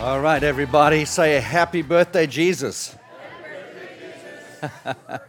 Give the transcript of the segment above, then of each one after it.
All right, everybody, say a happy birthday, Jesus. Happy birthday,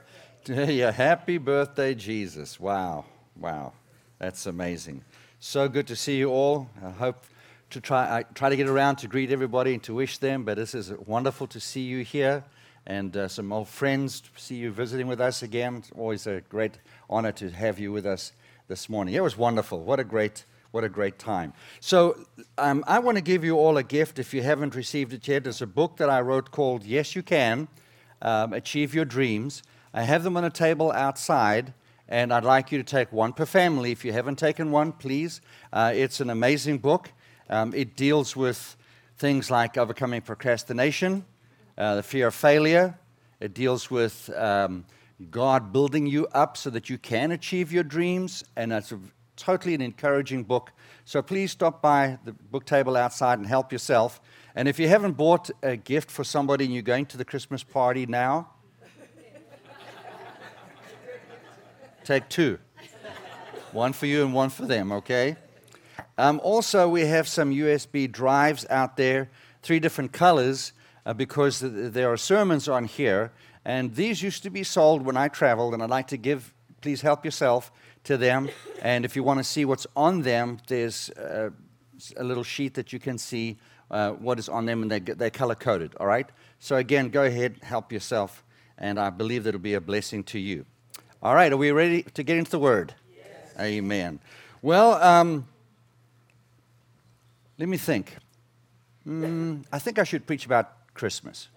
Jesus. yeah, happy birthday, Jesus. Wow, wow, that's amazing. So good to see you all. I hope to try, I try to get around to greet everybody and to wish them, but this is wonderful to see you here and uh, some old friends to see you visiting with us again. It's always a great honor to have you with us this morning. It was wonderful. What a great what a great time. So, um, I want to give you all a gift if you haven't received it yet. It's a book that I wrote called Yes You Can um, Achieve Your Dreams. I have them on a table outside, and I'd like you to take one per family. If you haven't taken one, please. Uh, it's an amazing book. Um, it deals with things like overcoming procrastination, uh, the fear of failure. It deals with um, God building you up so that you can achieve your dreams, and it's a totally an encouraging book. So please stop by the book table outside and help yourself. And if you haven't bought a gift for somebody and you're going to the Christmas party now, take two one for you and one for them, okay? Um, also, we have some USB drives out there, three different colors, uh, because there are sermons on here. And these used to be sold when I traveled, and I'd like to give, please help yourself to them. And if you want to see what's on them, there's uh, a little sheet that you can see uh, what is on them, and they, they're color coded, all right? So, again, go ahead, help yourself, and I believe that it'll be a blessing to you. All right, are we ready to get into the Word? Yes. Amen. Well, um, let me think. Mm, I think I should preach about Christmas.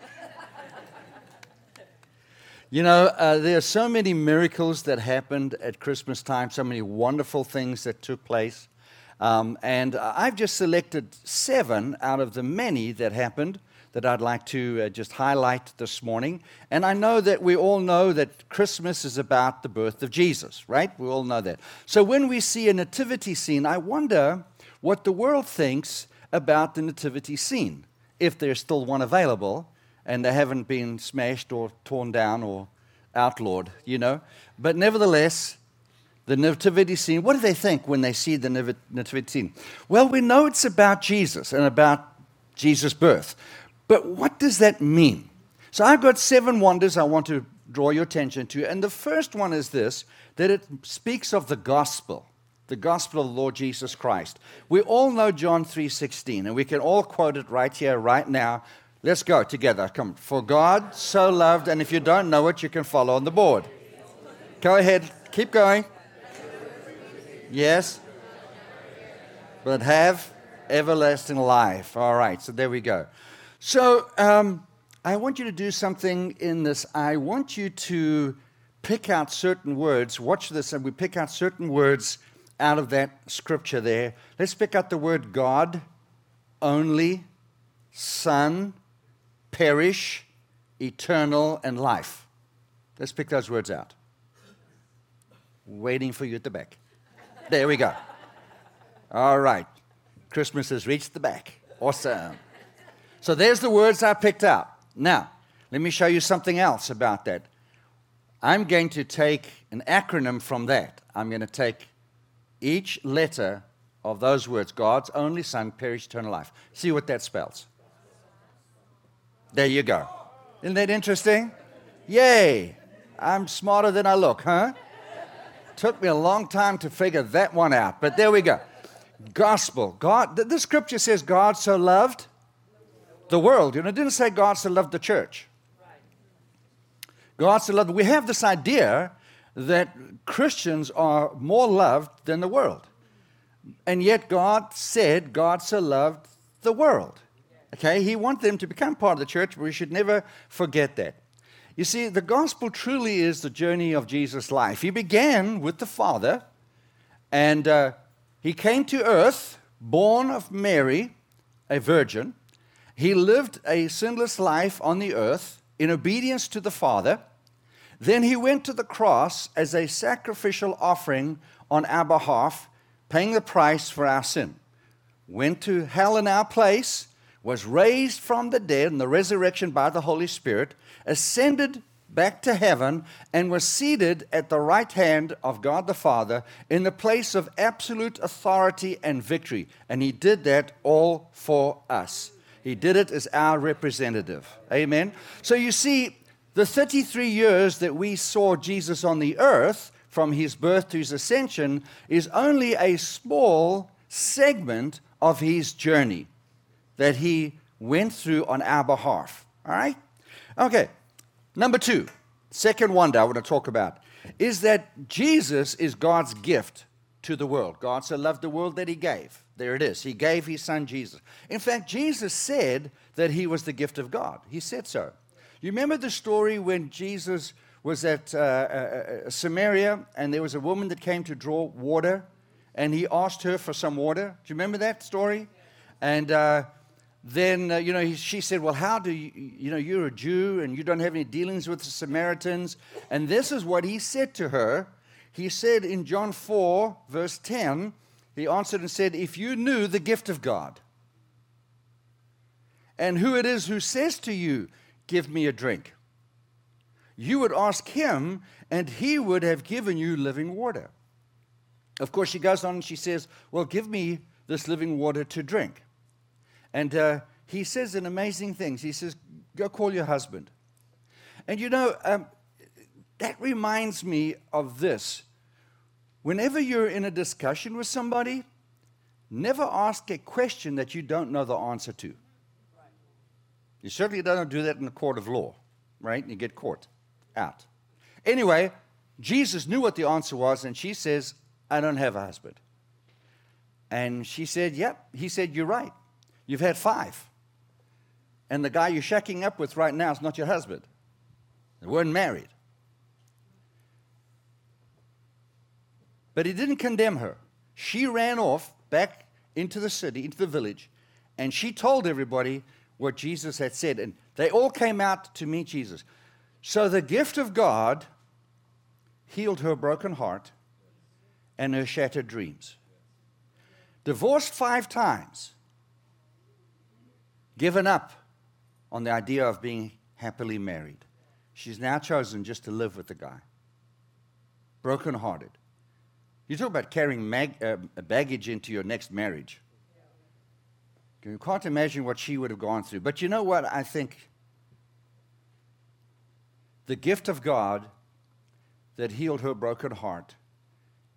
You know, uh, there are so many miracles that happened at Christmas time, so many wonderful things that took place. Um, and I've just selected seven out of the many that happened that I'd like to uh, just highlight this morning. And I know that we all know that Christmas is about the birth of Jesus, right? We all know that. So when we see a nativity scene, I wonder what the world thinks about the nativity scene, if there's still one available and they haven't been smashed or torn down or outlawed, you know. But nevertheless, the nativity scene, what do they think when they see the nativity scene? Well, we know it's about Jesus and about Jesus' birth. But what does that mean? So I've got seven wonders I want to draw your attention to. And the first one is this that it speaks of the gospel the gospel of the Lord Jesus Christ. We all know John 3:16 and we can all quote it right here right now Let's go together. Come. For God so loved, and if you don't know it, you can follow on the board. Go ahead. Keep going. Yes. But have everlasting life. All right. So there we go. So um, I want you to do something in this. I want you to pick out certain words. Watch this, and we pick out certain words out of that scripture there. Let's pick out the word God, only, Son, perish, eternal, and life. Let's pick those words out. Waiting for you at the back. There we go. All right. Christmas has reached the back. Awesome. So there's the words I picked out. Now, let me show you something else about that. I'm going to take an acronym from that. I'm going to take each letter of those words God's only Son, perish eternal life. See what that spells. There you go. Isn't that interesting? Yay! I'm smarter than I look, huh? Took me a long time to figure that one out, but there we go. Gospel. God, the, scripture says God so loved the world. You know, it didn't say God so loved the church. God so loved. We have this idea that Christians are more loved than the world. And yet God said God so loved the world. Okay, he wants them to become part of the church, but we should never forget that. You see, the gospel truly is the journey of Jesus' life. He began with the Father, and uh, he came to earth, born of Mary, a virgin. He lived a sinless life on the earth in obedience to the Father. Then he went to the cross as a sacrificial offering on our behalf, paying the price for our sin. Went to hell in our place was raised from the dead in the resurrection by the Holy Spirit, ascended back to heaven, and was seated at the right hand of God the Father in the place of absolute authority and victory. And he did that all for us. He did it as our representative. Amen. So you see, the 33 years that we saw Jesus on the earth, from his birth to his ascension, is only a small segment of his journey that he went through on our behalf. All right? Okay. Number two, second wonder I want to talk about is that Jesus is God's gift to the world. God so loved the world that he gave. There it is. He gave his son Jesus. In fact, Jesus said that he was the gift of God. He said so. You remember the story when Jesus was at uh, uh, uh, Samaria and there was a woman that came to draw water and he asked her for some water? Do you remember that story? And uh, then, uh, you know, he, she said, Well, how do you, you know, you're a Jew and you don't have any dealings with the Samaritans. And this is what he said to her. He said in John 4, verse 10, he answered and said, If you knew the gift of God and who it is who says to you, Give me a drink, you would ask him, and he would have given you living water. Of course, she goes on and she says, Well, give me this living water to drink. And uh, he says an amazing things. He says, Go call your husband. And you know, um, that reminds me of this. Whenever you're in a discussion with somebody, never ask a question that you don't know the answer to. You certainly don't do that in a court of law, right? You get caught out. Anyway, Jesus knew what the answer was, and she says, I don't have a husband. And she said, Yep. He said, You're right. You've had five. And the guy you're shacking up with right now is not your husband. They weren't married. But he didn't condemn her. She ran off back into the city, into the village, and she told everybody what Jesus had said. And they all came out to meet Jesus. So the gift of God healed her broken heart and her shattered dreams. Divorced five times, given up on the idea of being happily married. She's now chosen just to live with the guy. Broken-hearted. You talk about carrying mag, uh, baggage into your next marriage. You can't imagine what she would have gone through. But you know what? I think the gift of God that healed her broken heart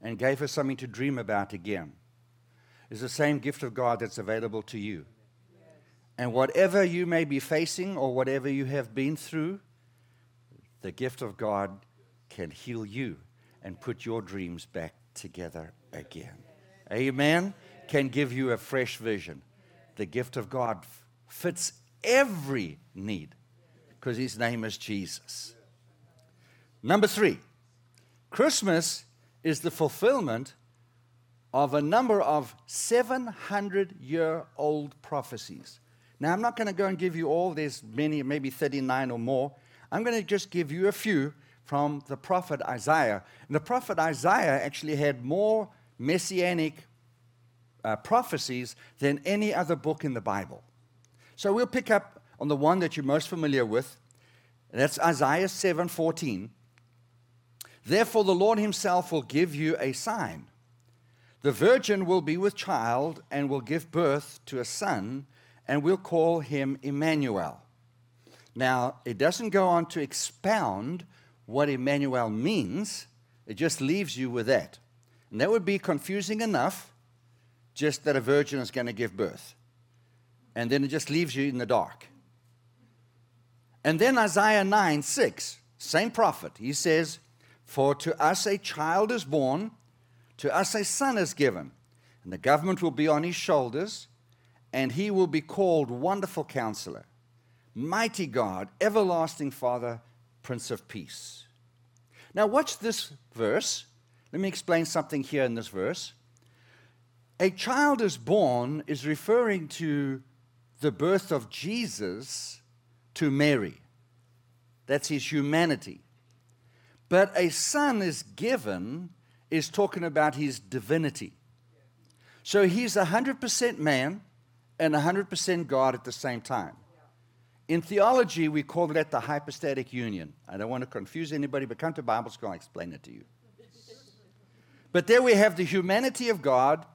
and gave her something to dream about again is the same gift of God that's available to you. And whatever you may be facing or whatever you have been through, the gift of God can heal you and put your dreams back together again. Amen. Can give you a fresh vision. The gift of God fits every need because his name is Jesus. Number three, Christmas is the fulfillment of a number of 700 year old prophecies. Now, I'm not going to go and give you all, there's many, maybe 39 or more. I'm going to just give you a few from the prophet Isaiah. And the prophet Isaiah actually had more messianic uh, prophecies than any other book in the Bible. So we'll pick up on the one that you're most familiar with. That's Isaiah 7:14. Therefore the Lord himself will give you a sign. The virgin will be with child and will give birth to a son and we'll call him Emmanuel. Now, it doesn't go on to expound what Emmanuel means, it just leaves you with that. And that would be confusing enough, just that a virgin is going to give birth. And then it just leaves you in the dark. And then Isaiah 9 6, same prophet, he says, For to us a child is born, to us a son is given, and the government will be on his shoulders, and he will be called Wonderful Counselor, Mighty God, Everlasting Father Prince of Peace. Now, watch this verse. Let me explain something here in this verse. A child is born is referring to the birth of Jesus to Mary. That's his humanity. But a son is given is talking about his divinity. So he's 100% man and 100% God at the same time. In theology, we call that the hypostatic union. I don't want to confuse anybody, but come to Bible school, I'll explain it to you. But there we have the humanity of God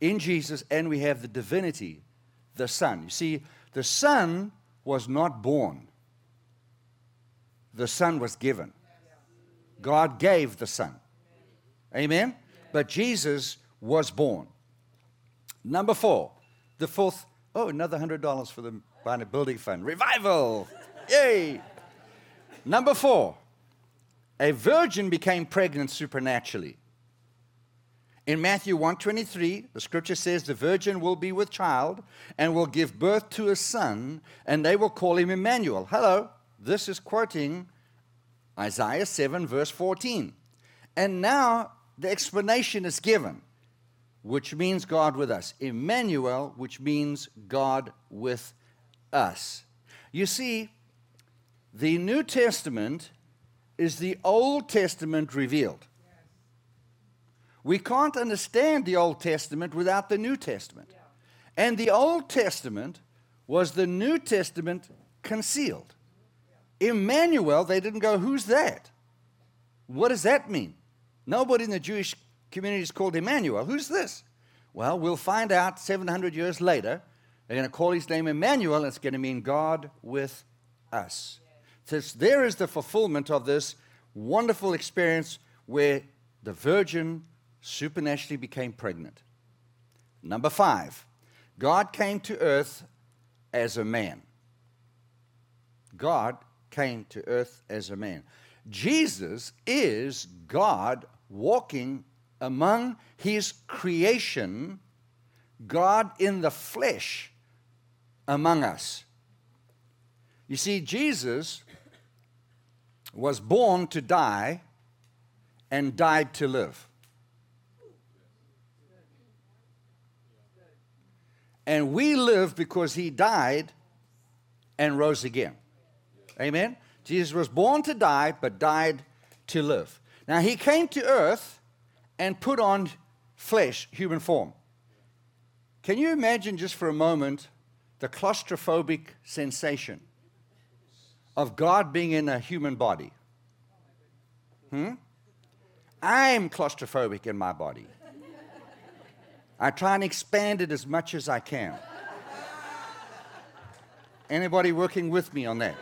in Jesus, and we have the divinity, the Son. You see, The Son was not born, the Son was given. God gave the Son. Amen? But Jesus was born. Number four, the fourth, oh, another $100 for the Barnett Building Fund. Revival! Yay! Number four, a virgin became pregnant supernaturally. In Matthew 1:23, the scripture says the virgin will be with child and will give birth to a son and they will call him Emmanuel. Hello, this is quoting Isaiah 7 verse 14. And now the explanation is given, which means God with us. Emmanuel, which means God with us. You see, the New Testament is the Old Testament revealed. We can't understand the Old Testament without the New Testament. And the Old Testament was the New Testament concealed. Emmanuel, they didn't go, Who's that? What does that mean? Nobody in the Jewish community is called Emmanuel. Who's this? Well, we'll find out 700 years later. They're going to call his name Emmanuel, and it's going to mean God with us. So there is the fulfillment of this wonderful experience where the virgin supernaturally became pregnant. Number five, God came to earth as a man. God came to earth as a man. Jesus is God walking among his creation, God in the flesh among us. You see, Jesus was born to die and died to live. And we live because he died and rose again. Amen? Jesus was born to die, but died to live. Now, he came to earth and put on flesh, human form. Can you imagine just for a moment the claustrophobic sensation of God being in a human body? Hmm? I'm claustrophobic in my body. I try and expand it as much as I can. Anybody working with me on that?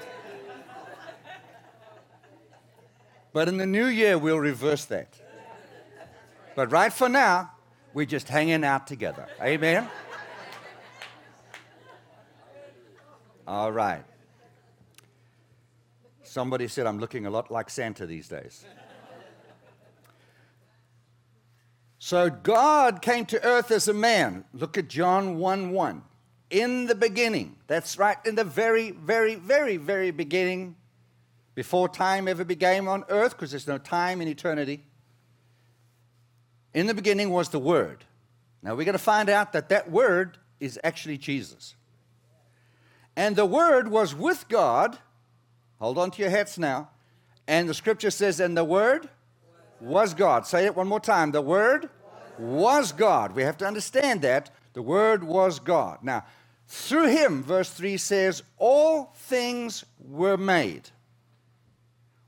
But in the new year, we'll reverse that. But right for now, we're just hanging out together. Amen? All right. Somebody said I'm looking a lot like Santa these days. So God came to earth as a man. Look at John 1 1. In the beginning, that's right, in the very, very, very, very beginning, before time ever began on earth, because there's no time in eternity. In the beginning was the Word. Now we're going to find out that that Word is actually Jesus. And the Word was with God. Hold on to your hats now. And the scripture says, and the Word was God. Say it one more time. The Word was God. We have to understand that. The Word was God. Now, through Him, verse 3 says, all things were made.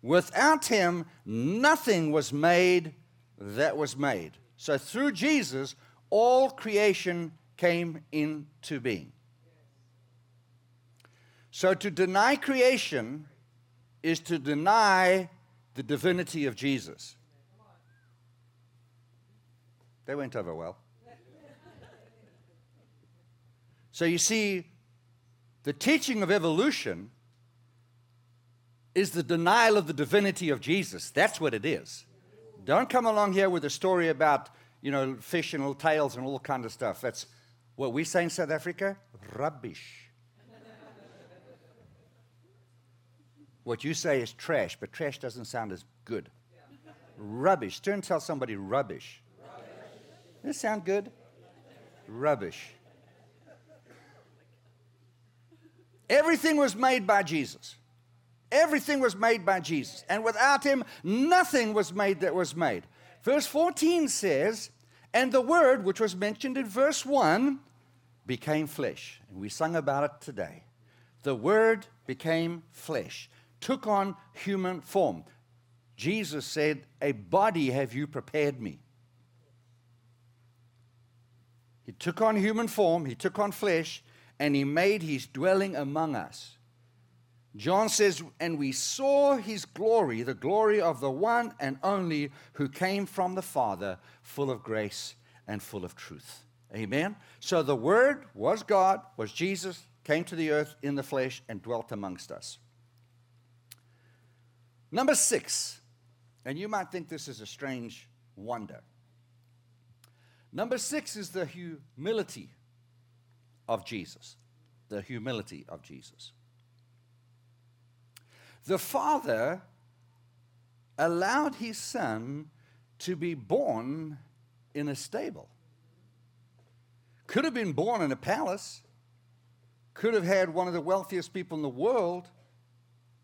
Without him, nothing was made that was made. So through Jesus, all creation came into being. So to deny creation is to deny the divinity of Jesus. They went over well. So you see, the teaching of evolution is the denial of the divinity of Jesus. That's what it is. Don't come along here with a story about, you know, fish and little tails and all kind of stuff. That's what we say in South Africa rubbish. what you say is trash, but trash doesn't sound as good. Rubbish. Turn and tell somebody rubbish. rubbish. Does it sound good? Rubbish. Everything was made by Jesus. Everything was made by Jesus. And without him, nothing was made that was made. Verse 14 says, And the word, which was mentioned in verse 1, became flesh. And we sung about it today. The word became flesh, took on human form. Jesus said, A body have you prepared me. He took on human form, he took on flesh, and he made his dwelling among us. John says, And we saw his glory, the glory of the one and only who came from the Father, full of grace and full of truth. Amen. So the Word was God, was Jesus, came to the earth in the flesh and dwelt amongst us. Number six, and you might think this is a strange wonder. Number six is the humility of Jesus. The humility of Jesus. The Father allowed his Son to be born in a stable. Could have been born in a palace, could have had one of the wealthiest people in the world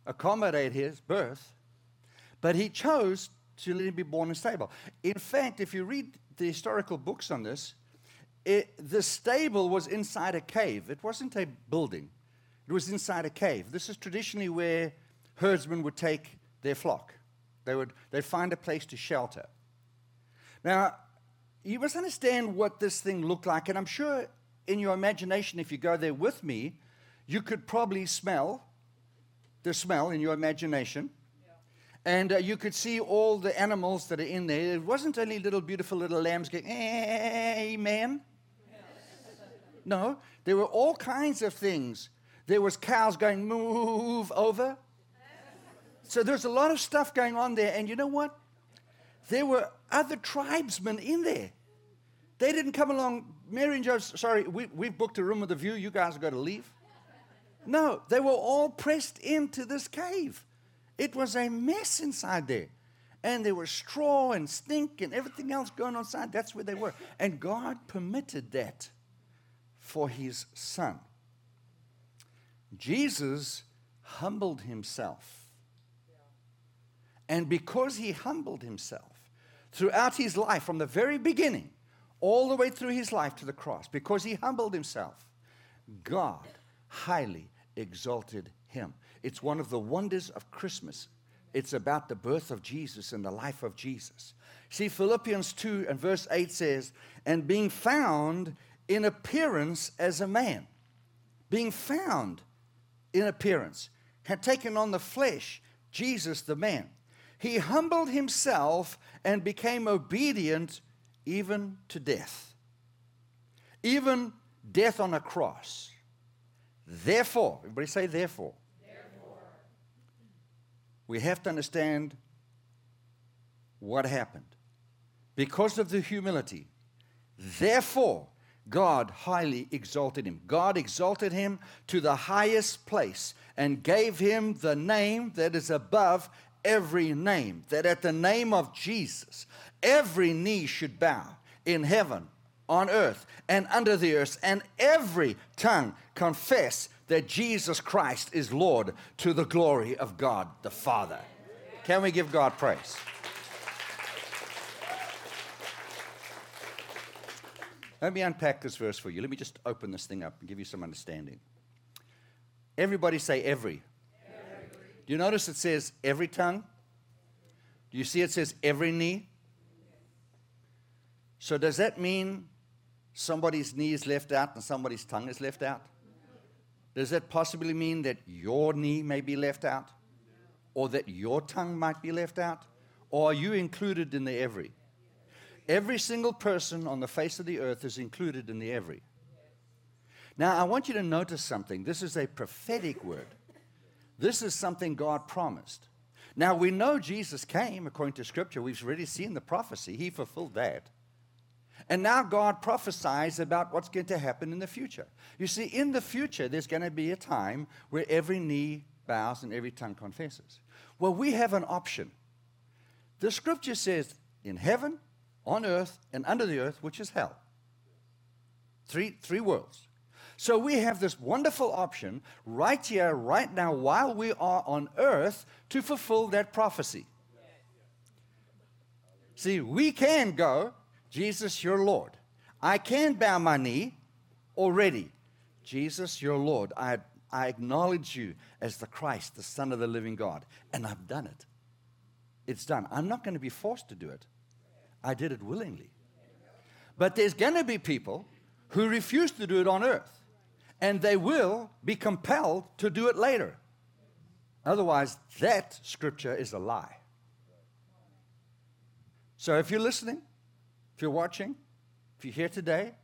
accommodate his birth, but he chose to let him be born in a stable. In fact, if you read the historical books on this, it, the stable was inside a cave. It wasn't a building, it was inside a cave. This is traditionally where herdsmen would take their flock. They would they'd find a place to shelter. Now, you must understand what this thing looked like, and I'm sure in your imagination, if you go there with me, you could probably smell the smell in your imagination. And uh, you could see all the animals that are in there. It wasn't only little beautiful little lambs going, Amen. No, there were all kinds of things. There was cows going, move over. So there's a lot of stuff going on there. And you know what? There were other tribesmen in there. They didn't come along. Mary and Joseph, sorry, we, we've booked a room with a view. You guys are going to leave. No, they were all pressed into this cave. It was a mess inside there. And there was straw and stink and everything else going on inside. That's where they were. And God permitted that for his son. Jesus humbled himself. And because he humbled himself throughout his life, from the very beginning, all the way through his life to the cross, because he humbled himself, God highly exalted him. It's one of the wonders of Christmas. It's about the birth of Jesus and the life of Jesus. See, Philippians 2 and verse 8 says, And being found in appearance as a man, being found in appearance, had taken on the flesh, Jesus the man. He humbled himself and became obedient even to death, even death on a cross. Therefore, everybody say, therefore therefore. we have to understand what happened. Because of the humility, therefore, God highly exalted him. God exalted him to the highest place and gave him the name that is above every name, that at the name of Jesus, every knee should bow in heaven, on earth, and under the earth, and every tongue confess that Jesus Christ is Lord to the glory of God the Father. Can we give God praise? Let me unpack this verse for you. Let me just open this thing up and give you some understanding. Everybody say every. Do you notice it says every tongue? Do you see it says every knee? So does that mean somebody's knee is left out and somebody's tongue is left out? Does that possibly mean that your knee may be left out? Or that your tongue might be left out? Or are you included in the every? Every single person on the face of the earth is included in the every. Now, I want you to notice something. This is a prophetic word. This is something God promised. Now, we know Jesus came according to Scripture. We've already seen the prophecy, He fulfilled that. And now God prophesies about what's going to happen in the future. You see, in the future, there's going to be a time where every knee bows and every tongue confesses. Well, we have an option. The scripture says, in heaven, on earth, and under the earth, which is hell. Three, three worlds. So we have this wonderful option right here, right now, while we are on earth to fulfill that prophecy. See, we can go Jesus, you're Lord. I can bow my knee already. Jesus, you're Lord. I, I acknowledge you as the Christ, the Son of the living God. And I've done it. It's done. I'm not going to be forced to do it. I did it willingly. But there's going to be people who refuse to do it on earth. And they will be compelled to do it later. Otherwise, that scripture is a lie. So if you're listening, if you're watching, if you're here today,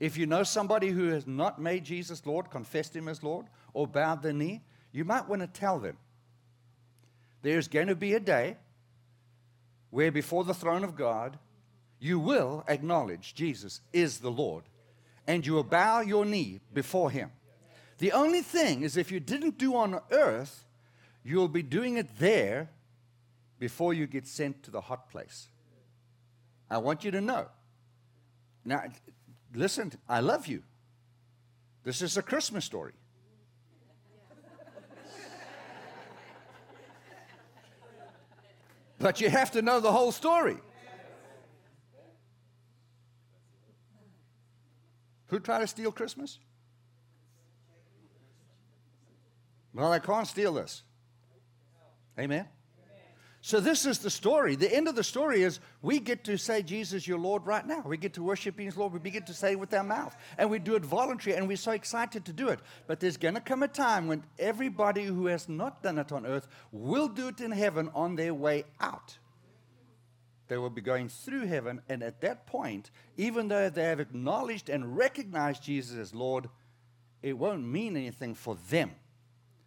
if you know somebody who has not made Jesus Lord, confessed Him as Lord, or bowed their knee, you might want to tell them there's going to be a day where before the throne of God, you will acknowledge Jesus is the Lord and you will bow your knee before Him. The only thing is, if you didn't do on earth, you'll be doing it there before you get sent to the hot place. I want you to know. Now, listen, I love you. This is a Christmas story. but you have to know the whole story. Who tried to steal Christmas? Well, I can't steal this. Amen? So, this is the story. The end of the story is we get to say, Jesus, you're Lord, right now. We get to worship Him as Lord. We begin to say it with our mouth. And we do it voluntarily, and we're so excited to do it. But there's going to come a time when everybody who has not done it on earth will do it in heaven on their way out. They will be going through heaven, and at that point, even though they have acknowledged and recognized Jesus as Lord, it won't mean anything for them.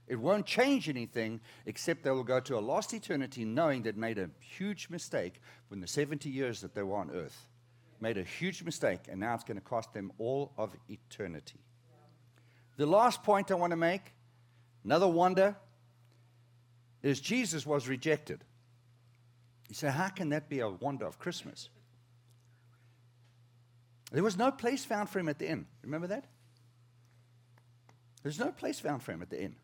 It won't change anything except they will go to a lost eternity knowing that made a huge mistake when the 70 years that they were on earth. Made a huge mistake, and now it's going to cost them all of eternity. The last point I want to make, another wonder, is Jesus was rejected. You say, how can that be a wonder of Christmas? There was no place found for him at the inn. Remember that? There's no place found for him at the inn.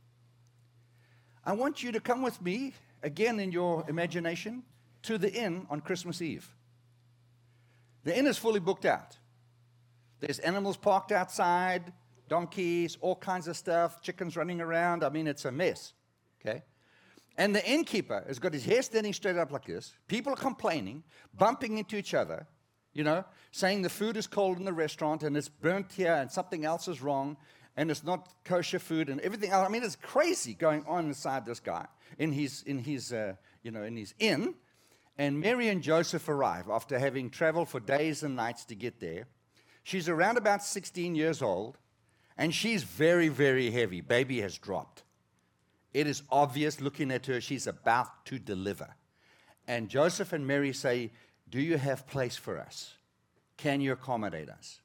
I want you to come with me, again in your imagination, to the inn on Christmas Eve. The inn is fully booked out. There's animals parked outside, donkeys, all kinds of stuff, chickens running around. I mean, it's a mess. Okay? And the innkeeper has got his hair standing straight up like this. People are complaining, bumping into each other, you know, saying the food is cold in the restaurant and it's burnt here and something else is wrong and it's not kosher food and everything else. I mean, it's crazy going on inside this guy in his, in his, uh, you know, in his inn. And Mary and Joseph arrive after having traveled for days and nights to get there. She's around about 16 years old, and she's very, very heavy. Baby has dropped. It is obvious looking at her, she's about to deliver. And Joseph and Mary say, Do you have place for us? Can you accommodate us?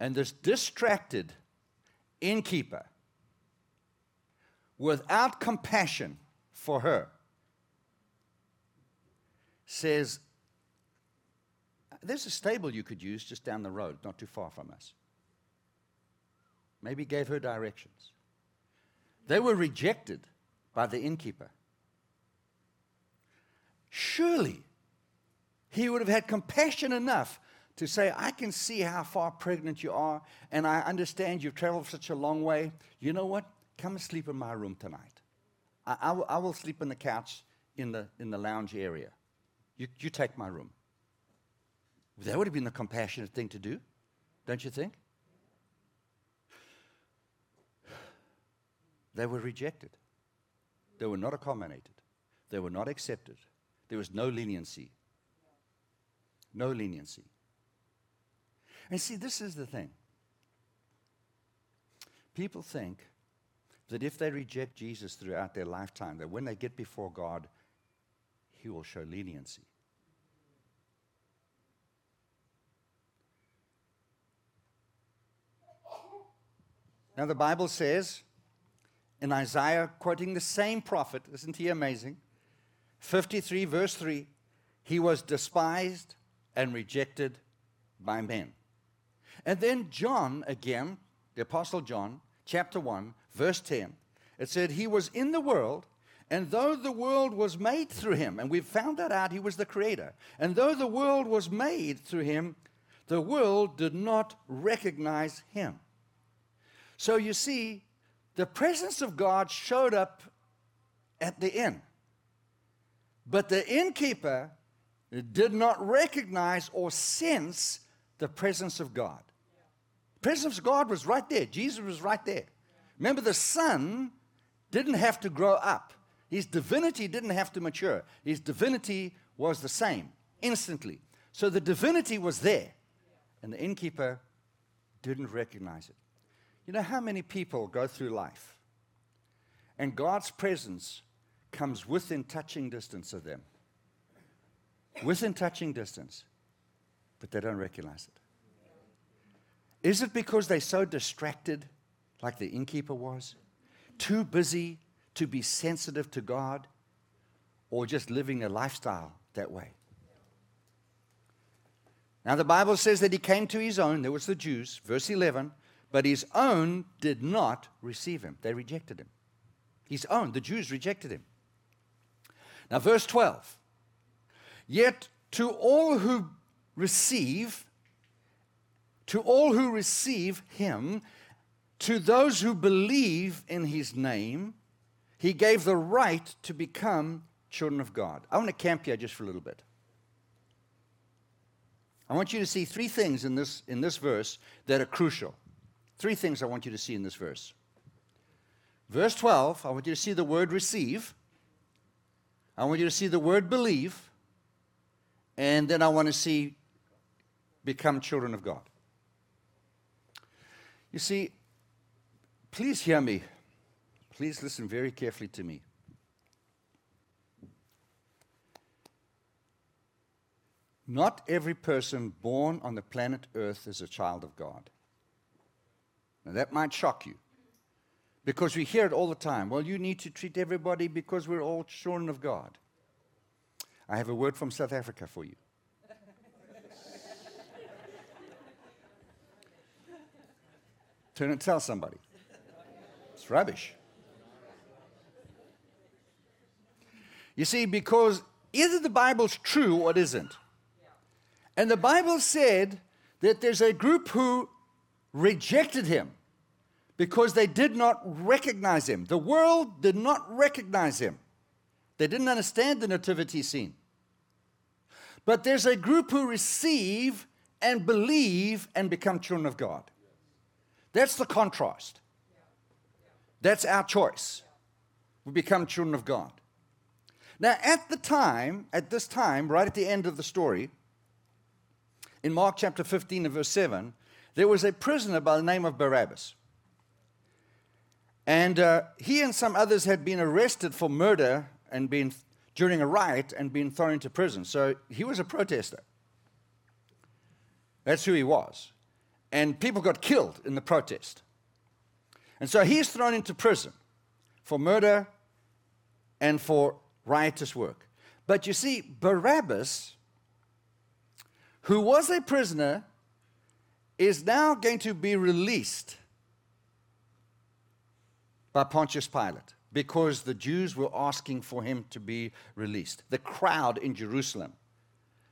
And this distracted innkeeper, without compassion for her, says, There's a stable you could use just down the road, not too far from us. Maybe gave her directions. They were rejected by the innkeeper. Surely he would have had compassion enough to say, I can see how far pregnant you are, and I understand you've traveled such a long way. You know what? Come and sleep in my room tonight. I, I, will, will, sleep on the couch in the, in the lounge area. You, you take my room. That would have been the compassionate thing to do, don't you think? They were rejected. They were not accommodated. They were not accepted. There was no leniency. No leniency. And see, this is the thing. People think that if they reject Jesus throughout their lifetime, that when they get before God, He will show leniency. Now, the Bible says in Isaiah, quoting the same prophet, isn't he amazing? 53, verse 3 He was despised and rejected by men. And then John, again, the Apostle John, chapter 1, verse 10, it said, He was in the world, and though the world was made through him, and we've found that out, he was the creator, and though the world was made through him, the world did not recognize him. So you see, the presence of God showed up at the inn. But the innkeeper did not recognize or sense the presence of God. The presence of God was right there. Jesus was right there. Remember, the Son didn't have to grow up, his divinity didn't have to mature. His divinity was the same instantly. So the divinity was there, and the innkeeper didn't recognize it. You know how many people go through life and God's presence comes within touching distance of them? Within touching distance, but they don't recognize it. Is it because they're so distracted, like the innkeeper was? Too busy to be sensitive to God? Or just living a lifestyle that way? Now, the Bible says that he came to his own, there was the Jews, verse 11, but his own did not receive him. They rejected him. His own, the Jews rejected him. Now, verse 12, yet to all who receive, to all who receive him, to those who believe in his name, he gave the right to become children of God. I want to camp here just for a little bit. I want you to see three things in this, in this verse that are crucial. Three things I want you to see in this verse. Verse 12, I want you to see the word receive. I want you to see the word believe. And then I want to see become children of God. You see, please hear me. Please listen very carefully to me. Not every person born on the planet Earth is a child of God. Now, that might shock you because we hear it all the time. Well, you need to treat everybody because we're all children of God. I have a word from South Africa for you. Turn and tell somebody. It's rubbish. You see, because either the Bible's true or it isn't. And the Bible said that there's a group who rejected him because they did not recognize him. The world did not recognize him. They didn't understand the nativity scene. But there's a group who receive and believe and become children of God. That's the contrast. That's our choice. We become children of God. Now, at the time, at this time, right at the end of the story, in Mark chapter 15 and verse 7, there was a prisoner by the name of Barabbas. And uh, he and some others had been arrested for murder and been during a riot and been thrown into prison. So he was a protester. That's who he was. And people got killed in the protest. And so he's thrown into prison for murder and for riotous work. But you see, Barabbas who was a prisoner, is now going to be released by Pontius Pilate because the Jews were asking for him to be released. The crowd in Jerusalem.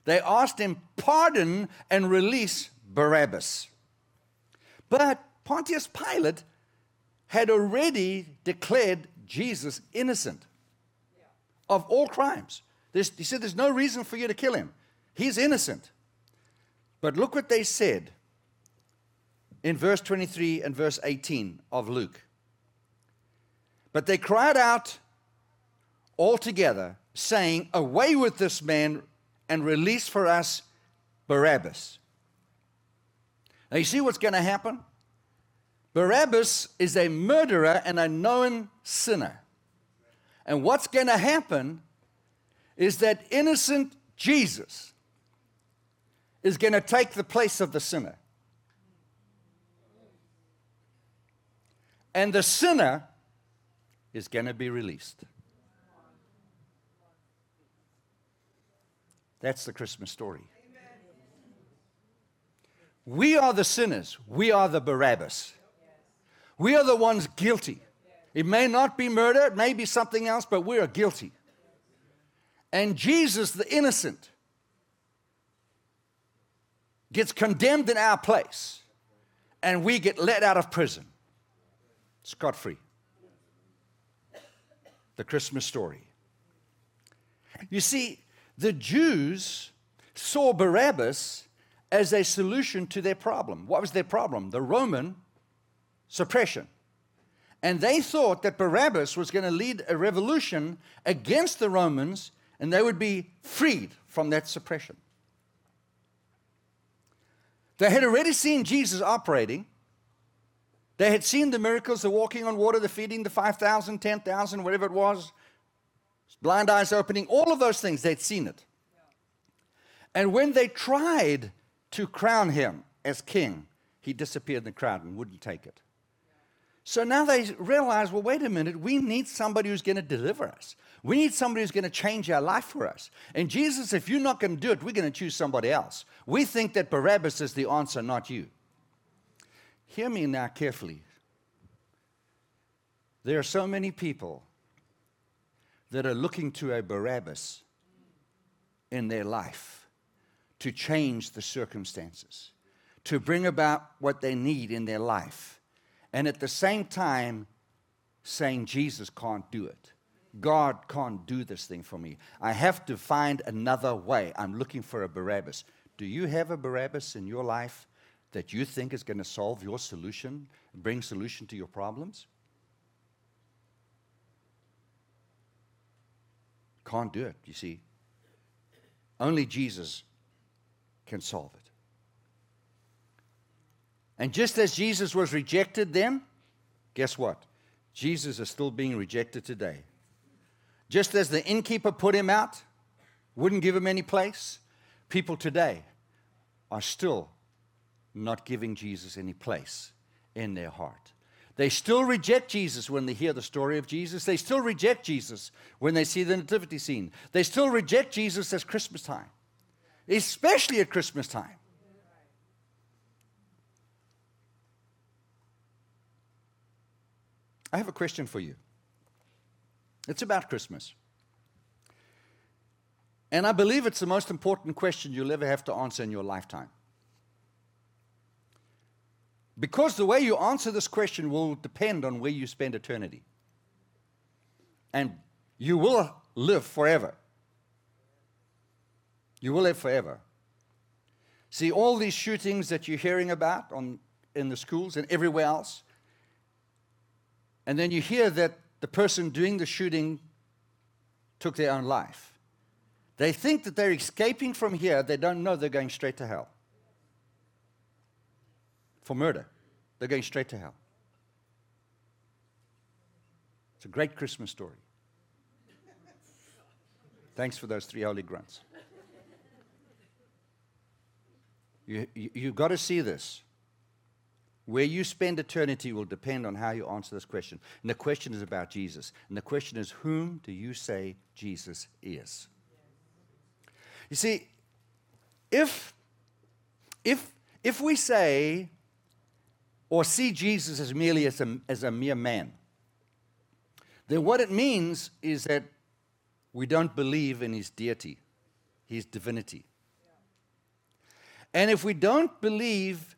They asked him, pardon and release Barabbas. But Pontius Pilate had already declared Jesus innocent of all crimes. There's, he said, There's no reason for you to kill him. He's innocent. But look what they said in verse 23 and verse 18 of Luke. But they cried out all together, saying, Away with this man and release for us Barabbas. Now, you see what's going to happen? Barabbas is a murderer and a known sinner. And what's going to happen is that innocent Jesus is going to take the place of the sinner. And the sinner is going to be released. That's the Christmas story. We are the sinners. We are the Barabbas. We are the ones guilty. It may not be murder, it may be something else, but we are guilty. And Jesus, the innocent, gets condemned in our place, and we get let out of prison scot free. The Christmas story. You see, the Jews saw Barabbas as a solution to their problem. What was their problem? The Roman suppression. And they thought that Barabbas was going to lead a revolution against the Romans and they would be freed from that suppression. They had already seen Jesus operating. They had seen the miracles, the walking on water, the feeding the 5,000, 10,000, whatever it was, blind eyes opening, all of those things, they'd seen it. And when they tried to crown him as king, he disappeared in the crowd and wouldn't take it. So now they realize, well, wait a minute, we need somebody who's going to deliver us. We need somebody who's going to change our life for us. And Jesus, if you're not going to do it, we're going to choose somebody else. We think that Barabbas is the answer, not you. Hear me now carefully. There are so many people that are looking to a Barabbas in their life to change the circumstances, to bring about what they need in their life, and at the same time saying, Jesus can't do it. God can't do this thing for me. I have to find another way. I'm looking for a Barabbas. Do you have a Barabbas in your life that you think is going to solve your solution, bring solution to your problems? Can't do it, you see. Only Jesus can solve it. And just as Jesus was rejected then, guess what? Jesus is still being rejected today. Just as the innkeeper put him out, wouldn't give him any place, people today are still not giving Jesus any place in their heart. They still reject Jesus when they hear the story of Jesus. They still reject Jesus when they see the nativity scene. They still reject Jesus at Christmas time, especially at Christmas time. I have a question for you. It's about Christmas. And I believe it's the most important question you'll ever have to answer in your lifetime. Because the way you answer this question will depend on where you spend eternity. And you will live forever. You will live forever. See, all these shootings that you're hearing about on, in the schools and everywhere else, and then you hear that the person doing the shooting took their own life. They think that they're escaping from here, they don't know they're going straight to hell for murder. They're going straight to hell. It's a great Christmas story. Thanks for those three holy grunts. You, you, you've got to see this. Where you spend eternity will depend on how you answer this question. And the question is about Jesus. And the question is, whom do you say Jesus is? You see, if, if, if we say or see Jesus as merely as a, as a mere man, then what it means is that we don't believe in his deity, his divinity. And if we don't believe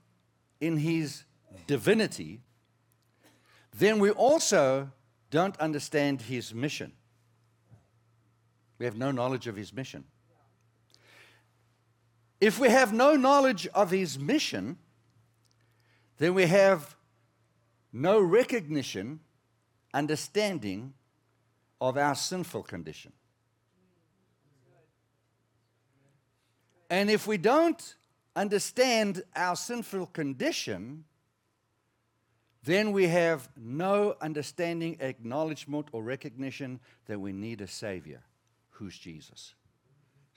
in his divinity, then we also don't understand his mission. We have no knowledge of his mission. If we have no knowledge of his mission, then we have no recognition, understanding of our sinful condition. And if we don't understand our sinful condition, then we have no understanding, acknowledgement, or recognition that we need a Savior. Who's Jesus?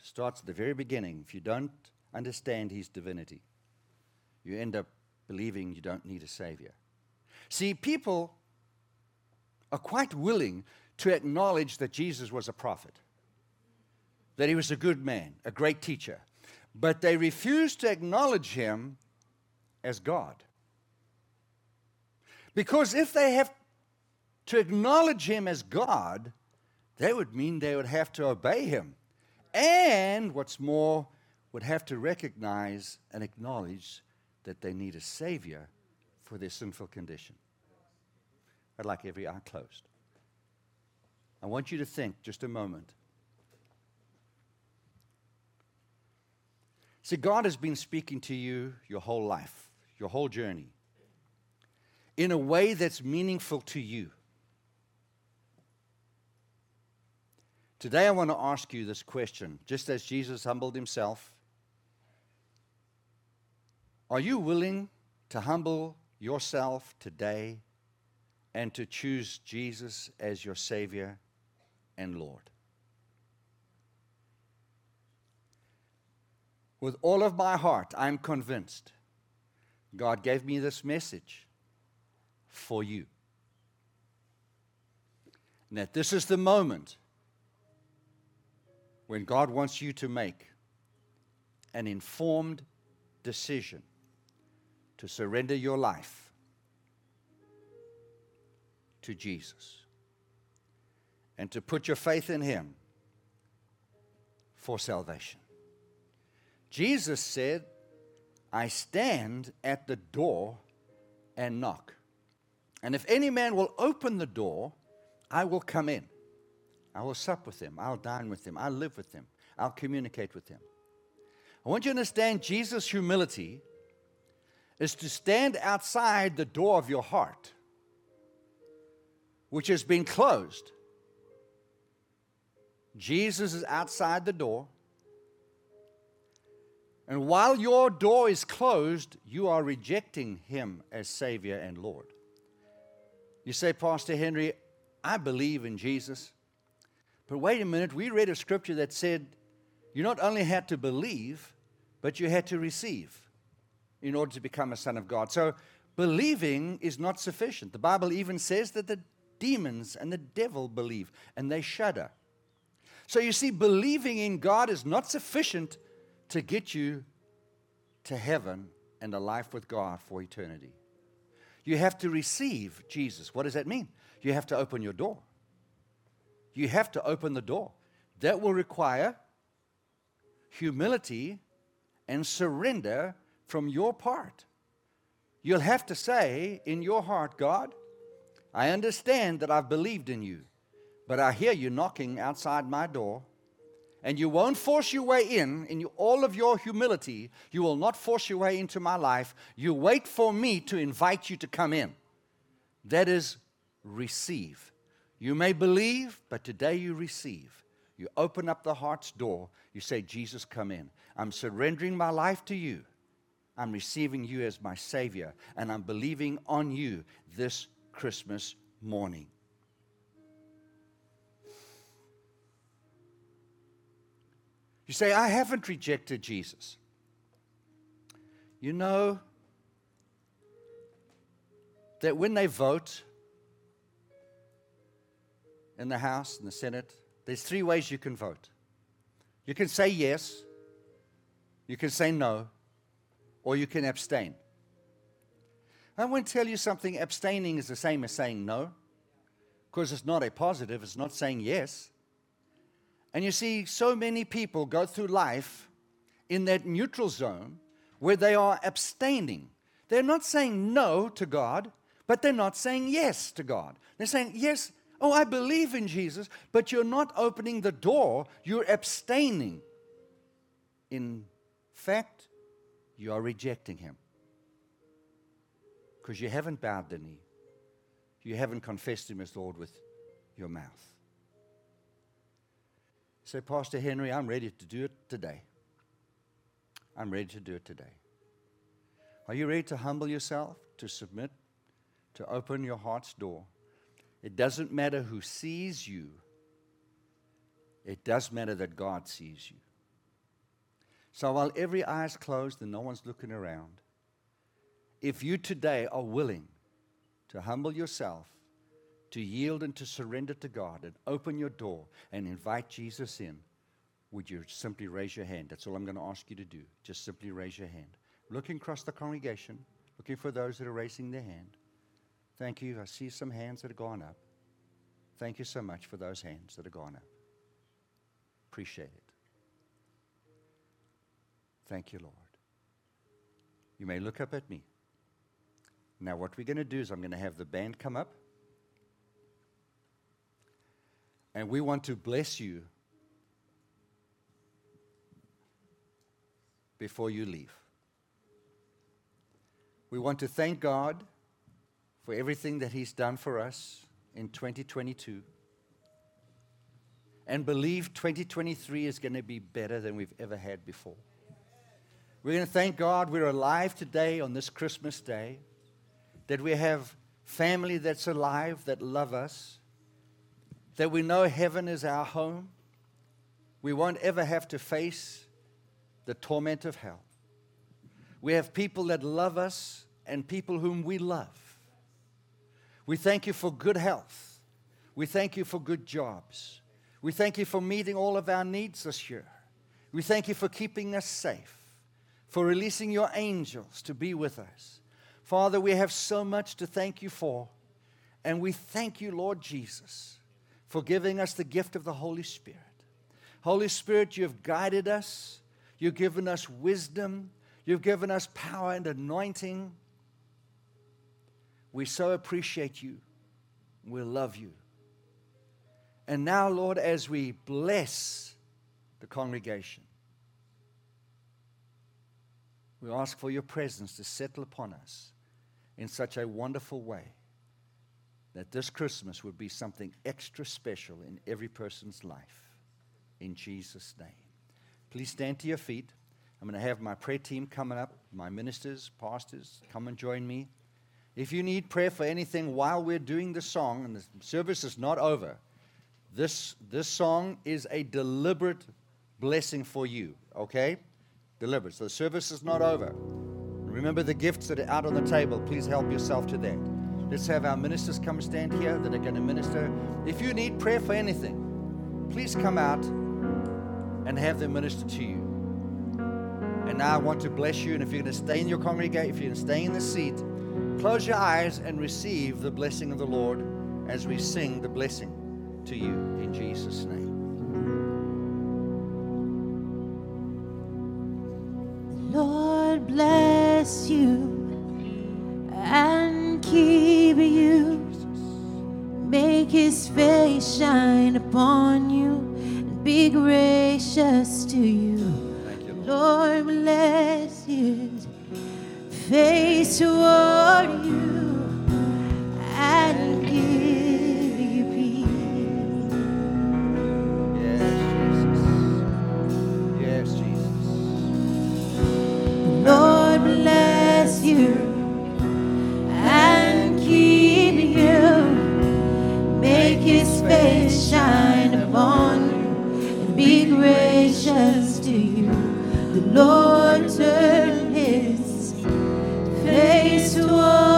Starts at the very beginning. If you don't understand His divinity, you end up believing you don't need a Savior. See, people are quite willing to acknowledge that Jesus was a prophet, that he was a good man, a great teacher, but they refuse to acknowledge him as God. Because if they have to acknowledge him as God, that would mean they would have to obey him. And what's more, would have to recognize and acknowledge that they need a Savior for their sinful condition. I'd like every eye closed. I want you to think just a moment. See, God has been speaking to you your whole life, your whole journey, in a way that's meaningful to you. Today, I want to ask you this question, just as Jesus humbled himself. Are you willing to humble yourself today and to choose Jesus as your Savior and Lord? With all of my heart, I'm convinced God gave me this message for you. And that this is the moment when God wants you to make an informed decision to surrender your life to Jesus and to put your faith in Him for salvation. Jesus said, I stand at the door and knock. And if any man will open the door, I will come in. I will sup with him. I'll dine with him. I'll live with him. I'll communicate with him. I want you to understand Jesus' humility is to stand outside the door of your heart, which has been closed. Jesus is outside the door. And while your door is closed, you are rejecting him as Savior and Lord. You say, Pastor Henry, I believe in Jesus. But wait a minute, we read a scripture that said you not only had to believe, but you had to receive in order to become a son of God. So believing is not sufficient. The Bible even says that the demons and the devil believe and they shudder. So you see, believing in God is not sufficient to get you to heaven and a life with God for eternity. You have to receive Jesus. What does that mean? You have to open your door. You have to open the door. That will require humility and surrender from your part. You'll have to say in your heart, God, I understand that I've believed in you, but I hear you knocking outside my door and you won't force your way in, in all of your humility, you will not force your way into my life. You wait for me to invite you to come in. That is receive. You may believe, but today you receive. You open up the heart's door. You say, Jesus, come in. I'm surrendering my life to you. I'm receiving you as my Savior, and I'm believing on you this Christmas morning. You say, I haven't rejected Jesus. You know that when they vote in the House and the Senate, there's three ways you can vote. You can say yes, you can say no, or you can abstain. I want to tell you something abstaining is the same as saying no, because it's not a positive, it's not saying yes. And you see, so many people go through life in that neutral zone where they are abstaining. They're not saying no to God, but they're not saying yes to God. They're saying, yes, oh, I believe in Jesus, but you're not opening the door, you're abstaining. In fact, you are rejecting Him because you haven't bowed the knee, you haven't confessed Him as Lord with your mouth. Say, Pastor Henry, I'm ready to do it today. I'm ready to do it today. Are you ready to humble yourself, to submit, to open your heart's door? It doesn't matter who sees you, it does matter that God sees you. So while every eye is closed and no one's looking around, if you today are willing to humble yourself, to yield and to surrender to God and open your door and invite Jesus in, would you simply raise your hand? That's all I'm going to ask you to do. Just simply raise your hand. Looking across the congregation, looking for those that are raising their hand. Thank you. I see some hands that have gone up. Thank you so much for those hands that have gone up. Appreciate it. Thank you, Lord. You may look up at me. Now, what we're going to do is I'm going to have the band come up. And we want to bless you before you leave. We want to thank God for everything that He's done for us in 2022 and believe 2023 is going to be better than we've ever had before. We're going to thank God we're alive today on this Christmas day, that we have family that's alive that love us, that we know heaven is our home. We won't ever have to face the torment of hell. We have people that love us and people whom we love. We thank you for good health. We thank you for good jobs. We thank you for meeting all of our needs this year. We thank you for keeping us safe, for releasing your angels to be with us. Father, we have so much to thank you for. And we thank you, Lord Jesus, for giving us the gift of the Holy Spirit. Holy Spirit, you have guided us. You've given us wisdom. You've given us power and anointing. We so appreciate you. We love you. And now, Lord, as we bless the congregation, we ask for your presence to settle upon us in such a wonderful way that this Christmas would be something extra special in every person's life. In Jesus' name. Please stand to your feet. I'm going to have my prayer team coming up, my ministers, pastors, come and join me. If you need prayer for anything while we're doing the song, and the service is not over, this, this song is a deliberate blessing for you, okay? Deliberate. So the service is not over. Remember the gifts that are out on the table. Please help yourself to that. Let's have our ministers come stand here that are going to minister. If you need prayer for anything, please come out and have them minister to you. And now I want to bless you. And if you're going to stay in your congregation, if you're going to stay in the seat, close your eyes and receive the blessing of the Lord as we sing the blessing to you in Jesus' name. Bless you and keep you. Make his face shine upon you and be gracious to you. Lord. Lord bless his face toward you The Lord turned his face toward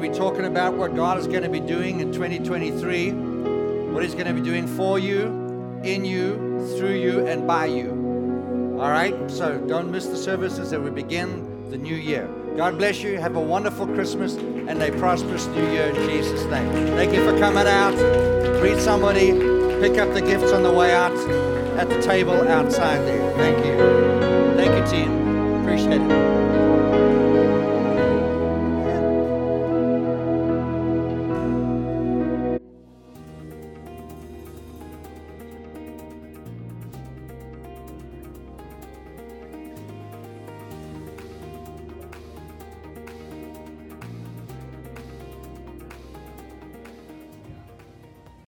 to be talking about what God is going to be doing in 2023, what He's going to be doing for you, in you, through you, and by you. All right? So don't miss the services as we begin the new year. God bless you. Have a wonderful Christmas and a prosperous new year in Jesus' name. Thank you for coming out. Greet somebody. Pick up the gifts on the way out at the table outside there. Thank you. Thank you, team. Appreciate it.